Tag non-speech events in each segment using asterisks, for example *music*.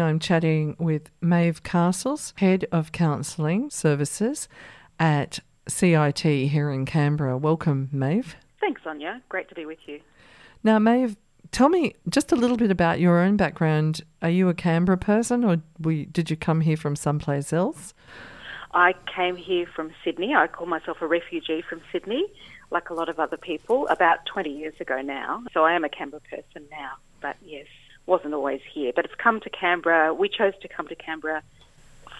I'm chatting with Maeve Castles, Head of Counselling Services at CIT here in Canberra. Welcome, Maeve. Thanks, Sonia. Great to be with you. Now, Maeve, tell me just a little bit about your own background. Are you a Canberra person or did you come here from someplace else? I came here from Sydney. I call myself a refugee from Sydney, like a lot of other people, about 20 years ago now. So I am a Canberra person now, but yes, wasn't always here. But it's come to Canberra. We chose to come to Canberra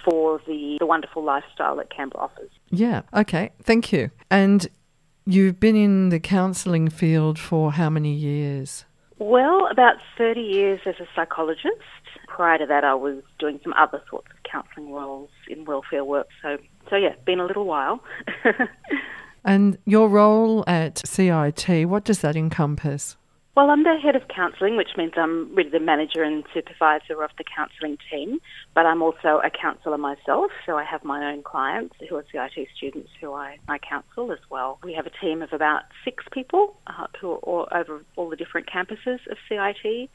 for the, the wonderful lifestyle that Canberra offers. Yeah, okay, thank you. And you've been in the counselling field for how many years? Well, about 30 years as a psychologist. Prior to that, I was doing some other sorts of counselling roles in welfare work. So, so yeah, been a little while. *laughs* and your role at CIT, what does that encompass? Well, I'm the head of counselling, which means I'm really the manager and supervisor of the counselling team, but I'm also a counsellor myself, so I have my own clients who are CIT students who I, I counsel as well. We have a team of about six people uh, who are all over all the different campuses of CIT,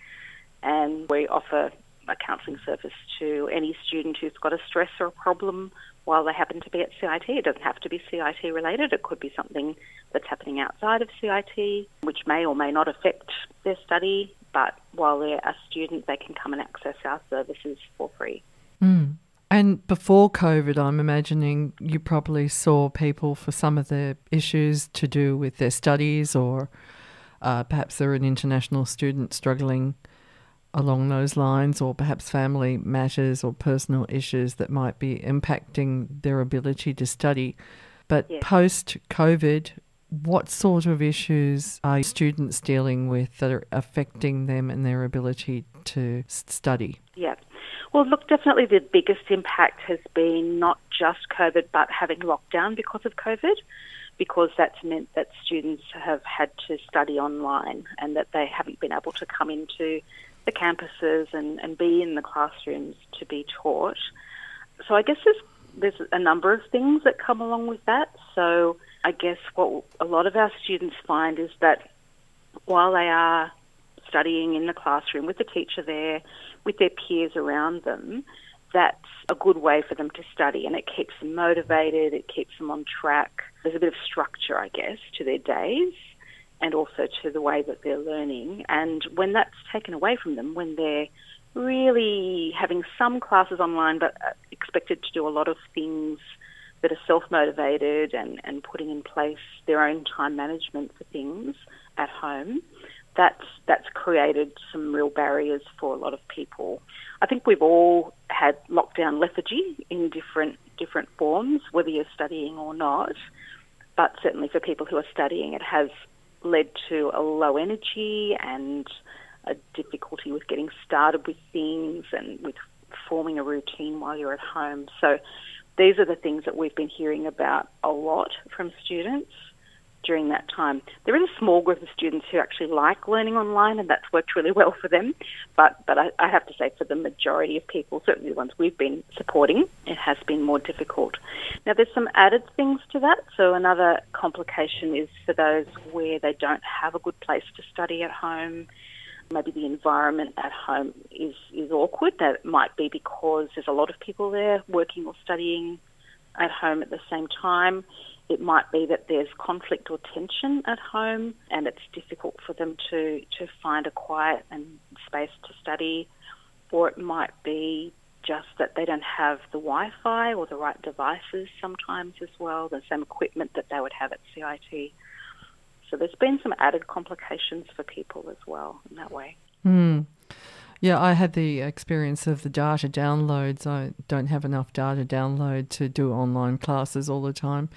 and we offer a counselling service to any student who's got a stress or a problem while they happen to be at CIT. It doesn't have to be CIT related, it could be something that's happening outside of CIT, which may or may not affect their study, but while they're a student, they can come and access our services for free. Mm. And before COVID, I'm imagining you probably saw people for some of the issues to do with their studies, or uh, perhaps they're an international student struggling along those lines, or perhaps family matters or personal issues that might be impacting their ability to study. But yes. post COVID, what sort of issues are students dealing with that are affecting them and their ability to study? Yeah. Well, look, definitely the biggest impact has been not just COVID, but having lockdown because of COVID, because that's meant that students have had to study online and that they haven't been able to come into the campuses and, and be in the classrooms to be taught. So I guess there's there's a number of things that come along with that. So I guess what a lot of our students find is that while they are studying in the classroom with the teacher there, with their peers around them, that's a good way for them to study and it keeps them motivated, it keeps them on track. There's a bit of structure, I guess, to their days and also to the way that they're learning. And when that's taken away from them, when they're really having some classes online but uh, expected to do a lot of things that are self motivated and, and putting in place their own time management for things at home, that's that's created some real barriers for a lot of people. I think we've all had lockdown lethargy in different different forms, whether you're studying or not. But certainly for people who are studying, it has led to a low energy and a difficulty with getting started with things and with forming a routine while you're at home. So these are the things that we've been hearing about a lot from students during that time. There is a small group of students who actually like learning online, and that's worked really well for them. But but I, I have to say, for the majority of people, certainly the ones we've been supporting, it has been more difficult. Now, there's some added things to that. So another complication is for those where they don't have a good place to study at home. Maybe the environment at home is, is awkward. That might be because there's a lot of people there working or studying at home at the same time. It might be that there's conflict or tension at home and it's difficult for them to, to find a quiet and space to study. Or it might be just that they don't have the Wi Fi or the right devices sometimes as well, the same equipment that they would have at CIT. So there's been some added complications for people as well in that way. Mm. Yeah, I had the experience of the data downloads. I don't have enough data download to do online classes all the time.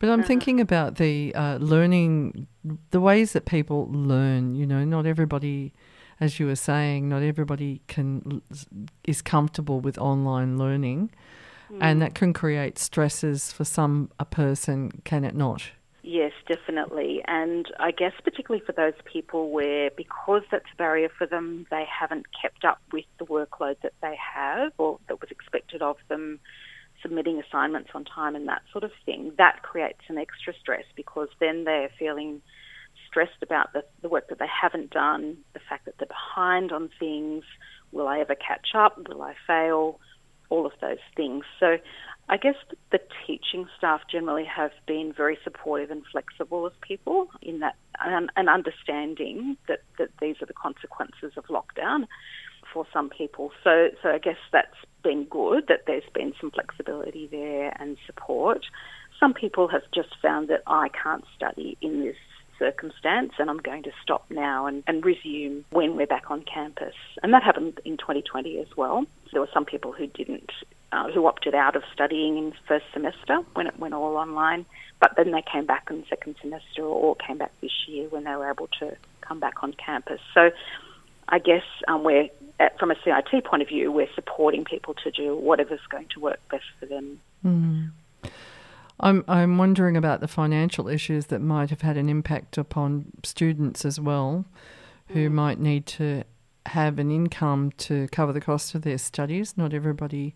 But I'm uh-huh. thinking about the uh, learning, the ways that people learn. You know, not everybody, as you were saying, not everybody can is comfortable with online learning, mm. and that can create stresses for some a person, can it not? Yes, definitely. And I guess particularly for those people where, because that's a barrier for them, they haven't kept up with the workload that they have or that was expected of them, submitting assignments on time and that sort of thing, that creates an extra stress because then they're feeling stressed about the, the work that they haven't done, the fact that they're behind on things. Will I ever catch up? Will I fail? All of those things. So I guess the teaching staff generally have been very supportive and flexible of people in that and understanding that, that these are the consequences of lockdown for some people. So, so I guess that's been good that there's been some flexibility there and support. Some people have just found that I can't study in this circumstance and I'm going to stop now and, and resume when we're back on campus. And that happened in 2020 as well. There were some people who didn't uh, who opted out of studying in first semester when it went all online, but then they came back in second semester or came back this year when they were able to come back on campus. So I guess um, we're, at, from a CIT point of view, we're supporting people to do whatever's going to work best for them. Mm. I'm I'm wondering about the financial issues that might have had an impact upon students as well, who mm. might need to have an income to cover the cost of their studies. Not everybody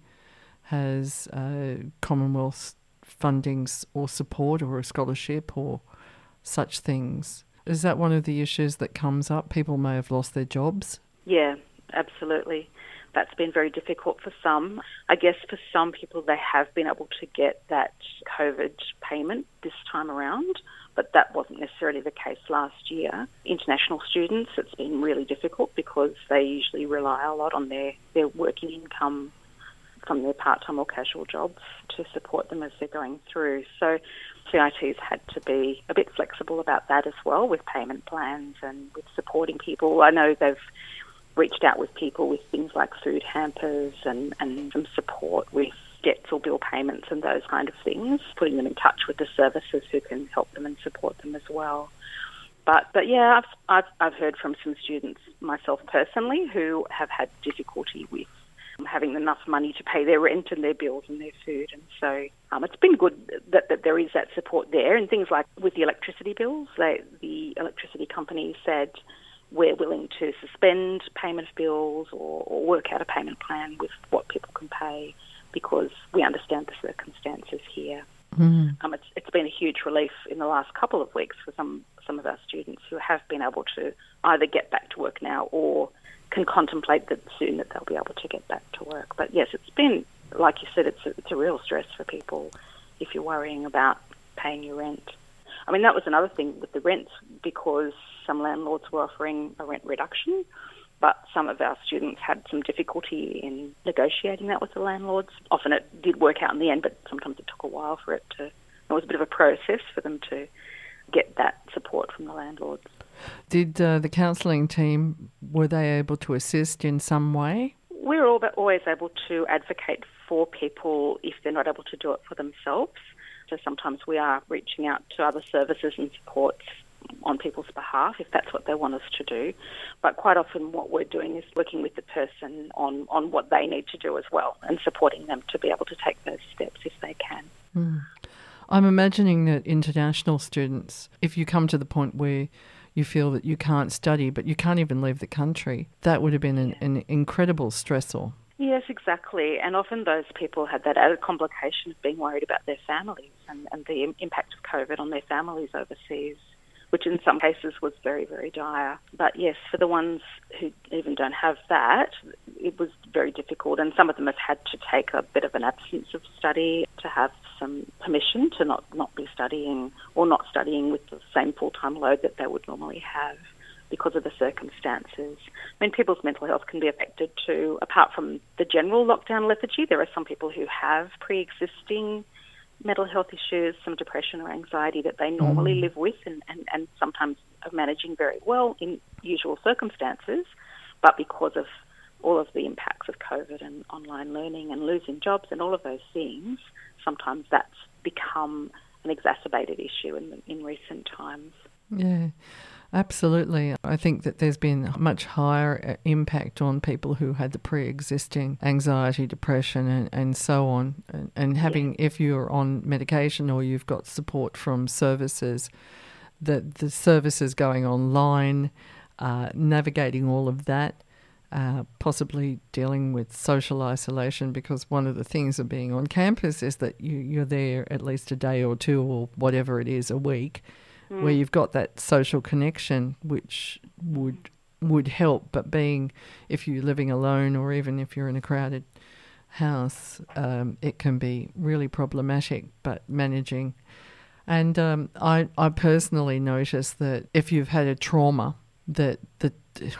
has uh, Commonwealth fundings or support or a scholarship or such things. Is that one of the issues that comes up? People may have lost their jobs. Yeah, absolutely. That's been very difficult for some. I guess for some people, they have been able to get that COVID payment this time around, but that wasn't necessarily the case last year. International students, it's been really difficult because they usually rely a lot on their, their working income from their part-time or casual jobs to support them as they're going through. So CIT's had to be a bit flexible about that as well with payment plans and with supporting people. I know they've reached out with people with things like food hampers and, and some support with debts or bill payments and those kind of things, putting them in touch with the services who can help them and support them as well. But but yeah, I've I've, I've heard from some students myself personally who have had difficulty with having enough money to pay their rent and their bills and their food. And so um, it's been good that, that there is that support there. And things like with the electricity bills, they, the electricity company said we're willing to suspend payment of bills or, or work out a payment plan with what people can pay because we understand the circumstances here. Mm. Um, it's, it's been a huge relief in the last couple of weeks for some some of our students who have been able to either get back to work now or can contemplate that soon that they'll be able to get back to work. But yes, it's been, like you said, it's a, it's a real stress for people if you're worrying about paying your rent. I mean, that was another thing with the rents because some landlords were offering a rent reduction, but some of our students had some difficulty in negotiating that with the landlords. Often it did work out in the end, but sometimes it took a while for it to. It was a bit of a process for them to get that support from the landlords. Did uh, the counselling team were they able to assist in some way? We're always able to advocate for people if they're not able to do it for themselves. So sometimes we are reaching out to other services and supports on people's behalf if that's what they want us to do. But quite often, what we're doing is working with the person on, on what they need to do as well and supporting them to be able to take those steps if they can. Mm. I'm imagining that international students, if you come to the point where you feel that you can't study, but you can't even leave the country. That would have been an, an incredible stressor. Yes, exactly. And often those people had that added complication of being worried about their families and, and the impact of COVID on their families overseas, which in some cases was very, very dire. But yes, for the ones who even don't have that, it was very difficult. And some of them have had to take a bit of an absence of study to have some permission to not, not be studying or not studying with the same full time load that they would normally have because of the circumstances. I mean, people's mental health can be affected too. Apart from the general lockdown lethargy, there are some people who have pre existing mental health issues, some depression or anxiety that they normally mm. live with and, and, and sometimes are managing very well in usual circumstances, but because of all of the impacts of COVID and online learning and losing jobs and all of those things, sometimes that's become an exacerbated issue in, in recent times. Yeah. Absolutely. I think that there's been much higher uh, impact on people who had the pre existing anxiety, depression, and, and so on. And, and having, yeah. if you're on medication or you've got support from services, that the services going online, uh, navigating all of that uh, possibly dealing with social isolation because one of the things of being on campus is that you, you're there at least a day or two or whatever it is a week Mm. where you've got that social connection, which would would help. But being if you're living alone or even if you're in a crowded house, um, it can be really problematic. But managing, and um, I I personally notice that if you've had a trauma, that that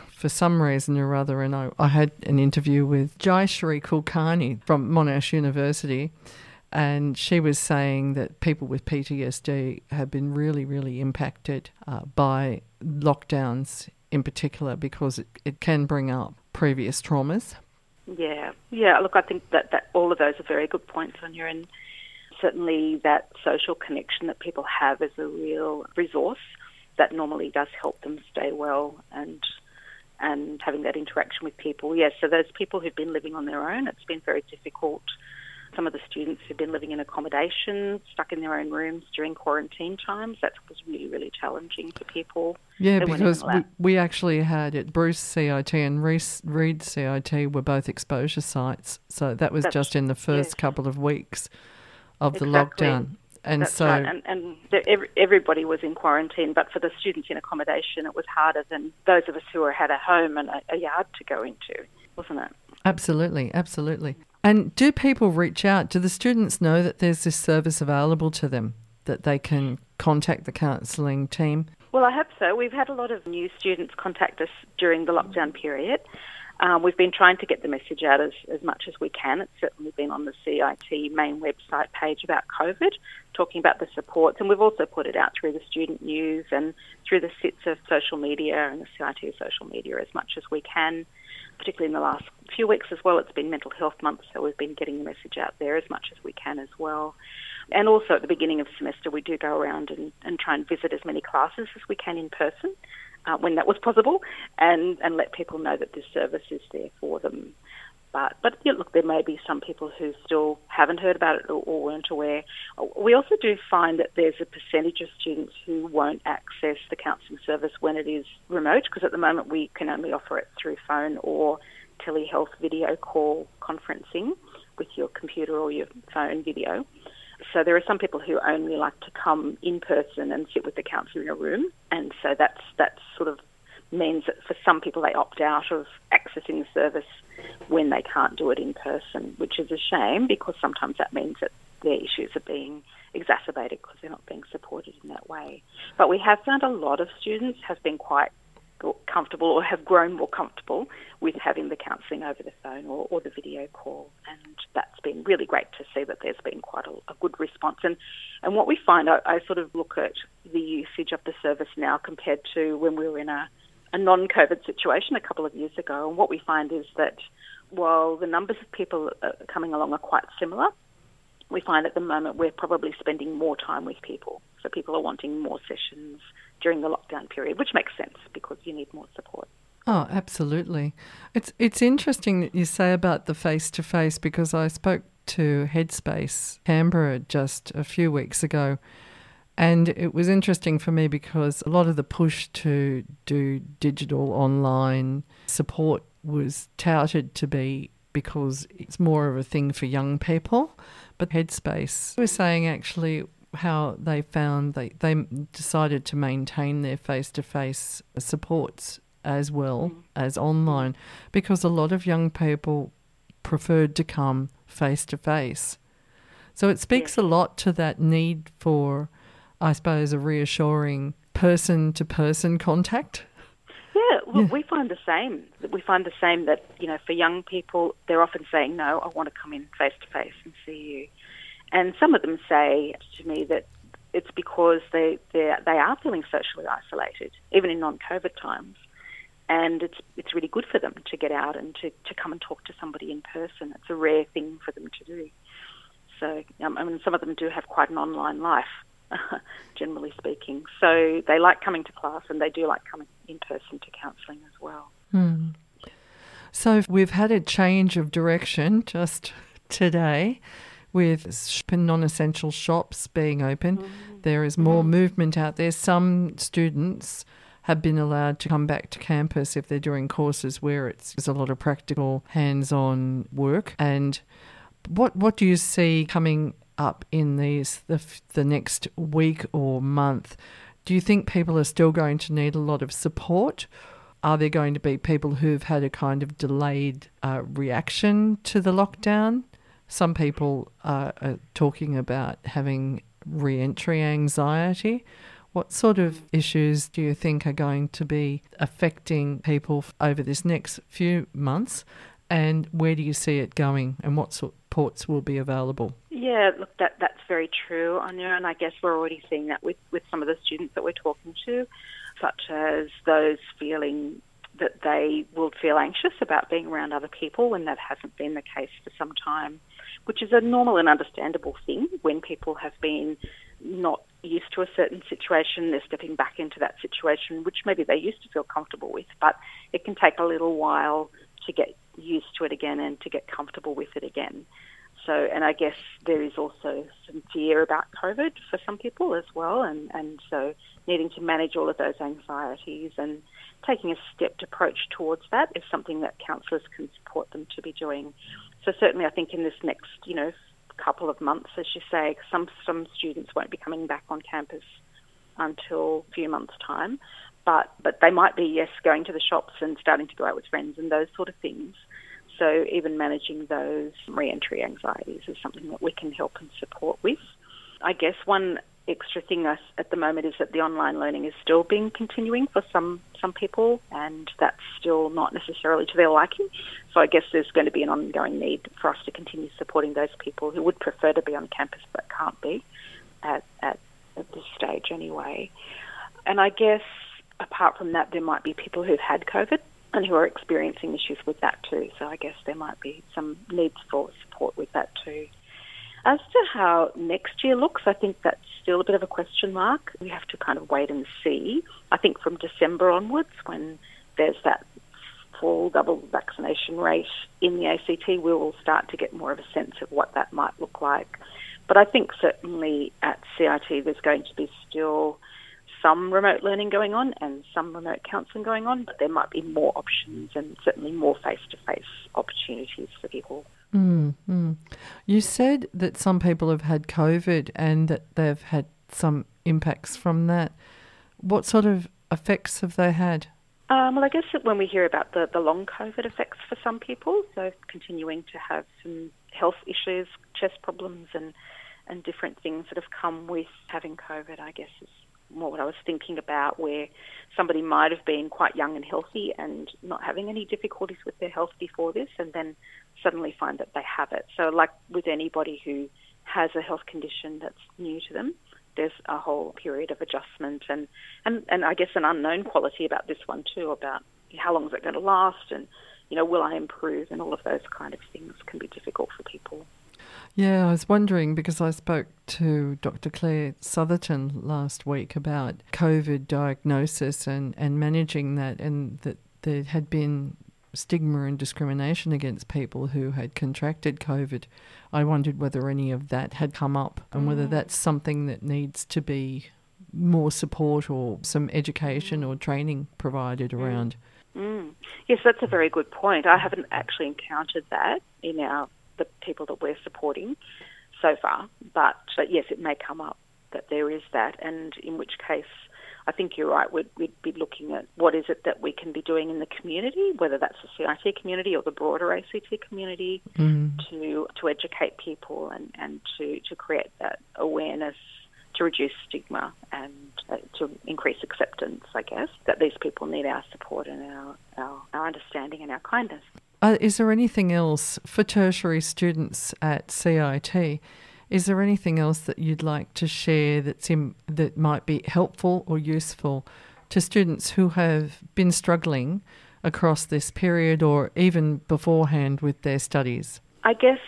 for some reason or other, and I, I had an interview with Jayashri Kulkarni from Monash University, and she was saying that people with PTSD have been really, really impacted uh, by lockdowns in particular because it, it can bring up previous traumas. Yeah, yeah. Look, I think that, that all of those are very good points, Sonia, and certainly that social connection that people have is a real resource that normally does help them stay well and and having that interaction with people. Yes, so those people who've been living on their own, it's been very difficult. Some of the students who've been living in accommodation, stuck in their own rooms during quarantine times, that was really, really challenging for people. Yeah, They because we, we actually had it. Bruce CIT and Reese, Reid CIT were both exposure sites, so that was That's- just in the first yes. couple of weeks of the Exactly. lockdown, and That's so right. And, and the, every, everybody was in quarantine, but for the students in accommodation, it was harder than those of us who had a home and a, a yard to go into, wasn't it? Absolutely, absolutely. And do people reach out? Do the students know that there's this service available to them that they can contact the counselling team? Well, I hope so. We've had a lot of new students contact us during the lockdown period. Um, we've been trying to get the message out as, as much as we can. It's certainly been on the CIT main website page about COVID, talking about the supports, and we've also put it out through the student news and through the CITSA social media and the CIT social media as much as we can. Particularly in the last few weeks as well, it's been Mental Health Month, so we've been getting the message out there as much as we can as well. And also at the beginning of semester, we do go around and, and try and visit as many classes as we can in person uh, when that was possible, and, and let people know that this service is there for them. But but yeah, look, there may be some people who still haven't heard about it or, or weren't aware. We also do find that there's a percentage of students who won't access the counselling service when it is remote, because at the moment we can only offer it through phone or telehealth video call conferencing with your computer or your phone video. So there are some people who only like to come in person and sit with the counsellor in a room, and so that's that's sort of means that for some people they opt out of accessing the service when they can't do it in person, which is a shame because sometimes that means that their issues are being exacerbated because they're not being supported in that way. But we have found a lot of students have been quite comfortable or have grown more comfortable with having the counselling over the phone or, or the video call. And that's been really great to see that there's been quite a, a good response. And, and what we find, I, I sort of look at the usage of the service now compared to when we were in a, a non COVID situation a couple of years ago. And what we find is that while the numbers of people uh, coming along are quite similar, we find at the moment we're probably spending more time with people. So people are wanting more sessions during the lockdown period, which makes sense because you need more support. Oh, absolutely. It's it's interesting that you say about the face to face because I spoke to Headspace Canberra just a few weeks ago and it was interesting for me because a lot of the push to do digital online support was touted to be because it's more of a thing for young people. But Headspace was saying actually how they found they, they decided to maintain their face to face supports as well mm. as online because a lot of young people preferred to come face to face. So it speaks a lot to that need for, I suppose, a reassuring person to person contact. Yeah, well, Yeah. we find the same. We find the same that you know, for young people, they're often saying, "No, I want to come in face to face and see you," and some of them say to me that it's because they they are feeling socially isolated, even in non-COVID times, and it's it's really good for them to get out and to, to come and talk to somebody in person. It's a rare thing for them to do. So, um, I mean, some of them do have quite an online life, *laughs* generally speaking. So they like coming to class and they do like coming in person to counselling as well. Hmm. So we've had a change of direction just today with non-essential shops being open. There is more movement out there. Some students have been allowed to come back to campus if they're doing courses where it's there's a lot of practical hands-on work. And what what do you see coming up in these the the next week or month? Do you think people are still going to need a lot of support? Are there going to be people who've had a kind of delayed uh, reaction to the lockdown? Some people are, are talking about having re entry anxiety. What sort of issues do you think are going to be affecting people over this next few months? And where do you see it going? And what sort of ports will be available? Yeah, look, that that's very true, Anya, and I guess we're already seeing that with, with some of the students that we're talking to, such as those feeling that they will feel anxious about being around other people when that hasn't been the case for some time, which is a normal and understandable thing when people have been not used to a certain situation, they're stepping back into that situation, which maybe they used to feel comfortable with, but it can take a little while to get used to it again and to get comfortable with it again. So, and I guess there is also some fear about COVID for some people as well, and, and so needing to manage all of those anxieties and taking a stepped approach towards that is something that counsellors can support them to be doing. So certainly, I think in this next, you know, couple of months, as you say, some some students won't be coming back on campus until a few months' time, but but they might be yes going to the shops and starting to go out with friends and those sort of things. So even managing those re-entry anxieties is something that we can help and support with. I guess one extra thing at the moment is that the online learning is still being continuing for some some people, and that's still not necessarily to their liking. So I guess there's going to be an ongoing need for us to continue supporting those people who would prefer to be on campus but can't be at at, at this stage anyway. And I guess apart from that, there might be people who've had COVID and who are experiencing issues with that too. So I guess there might be some needs for support with that too. As to how next year looks, I think that's still a bit of a question mark. We have to kind of wait and see. I think from December onwards, when there's that full double vaccination rate in the ACT, we will start to get more of a sense of what that might look like. But I think certainly at CIT there's going to be still some remote learning going on and some remote counselling going on, but there might be more options and certainly more face to face opportunities for people. Mm, mm. You said that some people have had COVID and that they've had some impacts from that. What sort of effects have they had? Um, well, I guess when we hear about the, the long COVID effects for some people, so continuing to have some health issues, chest problems, and and different things that have come with having COVID, I guess is more what I was thinking about, where somebody might have been quite young and healthy and not having any difficulties with their health before this, and then suddenly find that they have it. So, like with anybody who has a health condition that's new to them, there's a whole period of adjustment and, and, and I guess an unknown quality about this one too, about how long is it going to last and, you know, will I improve and all of those kind of things can be difficult for people. Yeah, I was wondering because I spoke to Dr. Claire Sotherton last week about COVID diagnosis and, and managing that, and that there had been stigma and discrimination against people who had contracted COVID. I wondered whether any of that had come up and whether mm. that's something that needs to be more support or some education or training provided mm. around. Mm. Yes, that's a very good point. I haven't actually encountered that in our the people that we're supporting so far. But, but yes, it may come up that there is that, and in which case, I think you're right. We'd, we'd be looking at what is it that we can be doing in the community, whether that's the CIT community or the broader ACT community, mm. to to educate people and, and to, to create that awareness to reduce stigma and uh, to increase acceptance, I guess, that these people need our support and our, our, our understanding and our kindness. Uh, is there anything else for tertiary students at CIT? Is there anything else that you'd like to share that's in, that might be helpful or useful to students who have been struggling across this period or even beforehand with their studies? I guess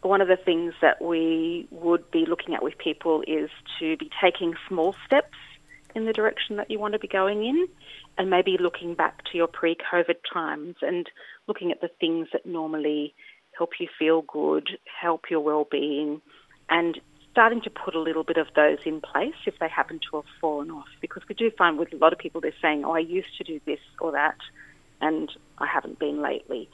one of the things that we would be looking at with people is to be taking small steps in the direction that you want to be going in and maybe looking back to your pre COVID times and looking at the things that normally help you feel good, help your well being, and starting to put a little bit of those in place if they happen to have fallen off. Because we do find with a lot of people they're saying, Oh, I used to do this or that, and I haven't been lately,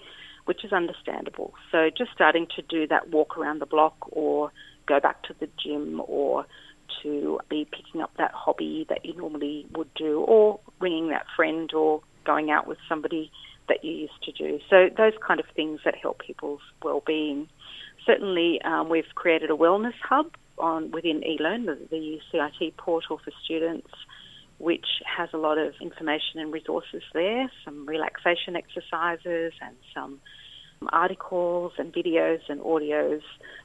which is understandable. So just starting to do that walk around the block or go back to the gym or to be picking up that hobby that you normally would do, or ringing that friend, or going out with somebody that you used to do. So those kind of things that help people's well-being. Certainly, um, we've created a wellness hub on within eLearn, the, the CIT portal for students, which has a lot of information and resources there, some relaxation exercises and some articles and videos and audios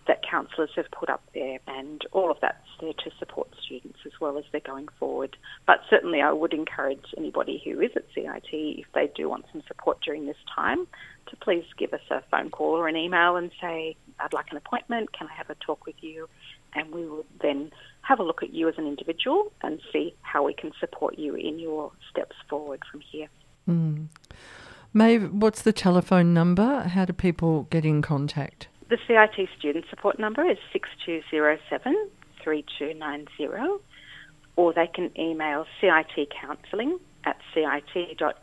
that counsellors have put up there, and all of that's there to support students as well as they're going forward. But certainly, I would encourage anybody who is at CIT, if they do want some support during this time, to please give us a phone call or an email and say, I'd like an appointment, can I have a talk with you? And we will then have a look at you as an individual and see how we can support you in your steps forward from here. Mm. Maeve, what's the telephone number? How do people get in contact? The CIT student support number is 6207 3290, or they can email citcounselling at cit.edu.au.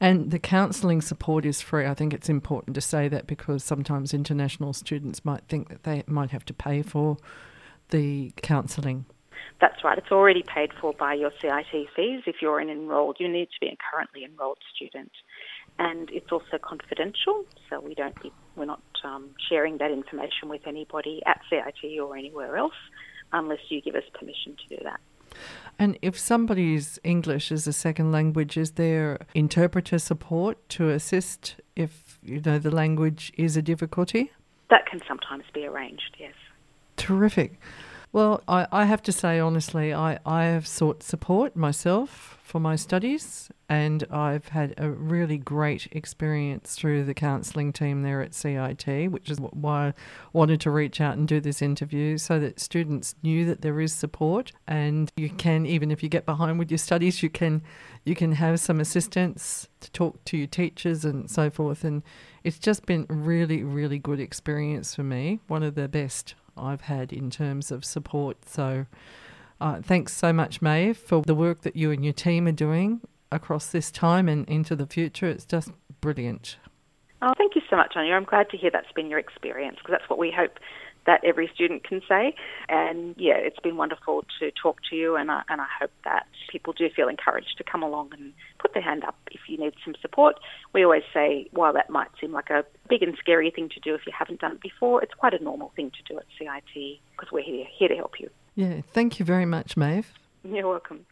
And the counselling support is free. I think it's important to say that because sometimes international students might think that they might have to pay for the counselling. That's right. It's already paid for by your CIT fees. If you're an enrolled, you need to be a currently enrolled student, and it's also confidential. So we don't we're not um, sharing that information with anybody at CIT or anywhere else unless you give us permission to do that. And if somebody's English is a second language, is there interpreter support to assist if you know the language is a difficulty? That can sometimes be arranged. Yes. Terrific. Well, I, I have to say honestly, I, I have sought support myself for my studies, and I've had a really great experience through the counselling team there at CIT, which is why I wanted to reach out and do this interview so that students knew that there is support, and you can, even if you get behind with your studies, you can you can have some assistance to talk to your teachers and so forth. And it's just been really, really good experience for me, one of the best I've had in terms of support. So, uh, thanks so much, Maeve, for the work that you and your team are doing across this time and into the future. It's just brilliant. Oh, thank you so much, Anya. I'm glad to hear that's been your experience because that's what we hope that every student can say. And yeah, it's been wonderful to talk to you, and I, and I hope that people do feel encouraged to come along and put their hand up if you need some support. We always say, while that might seem like a big and scary thing to do if you haven't done it before, it's quite a normal thing to do at CIT because we're here, here to help you. Yeah, thank you very much, Maeve. You're welcome.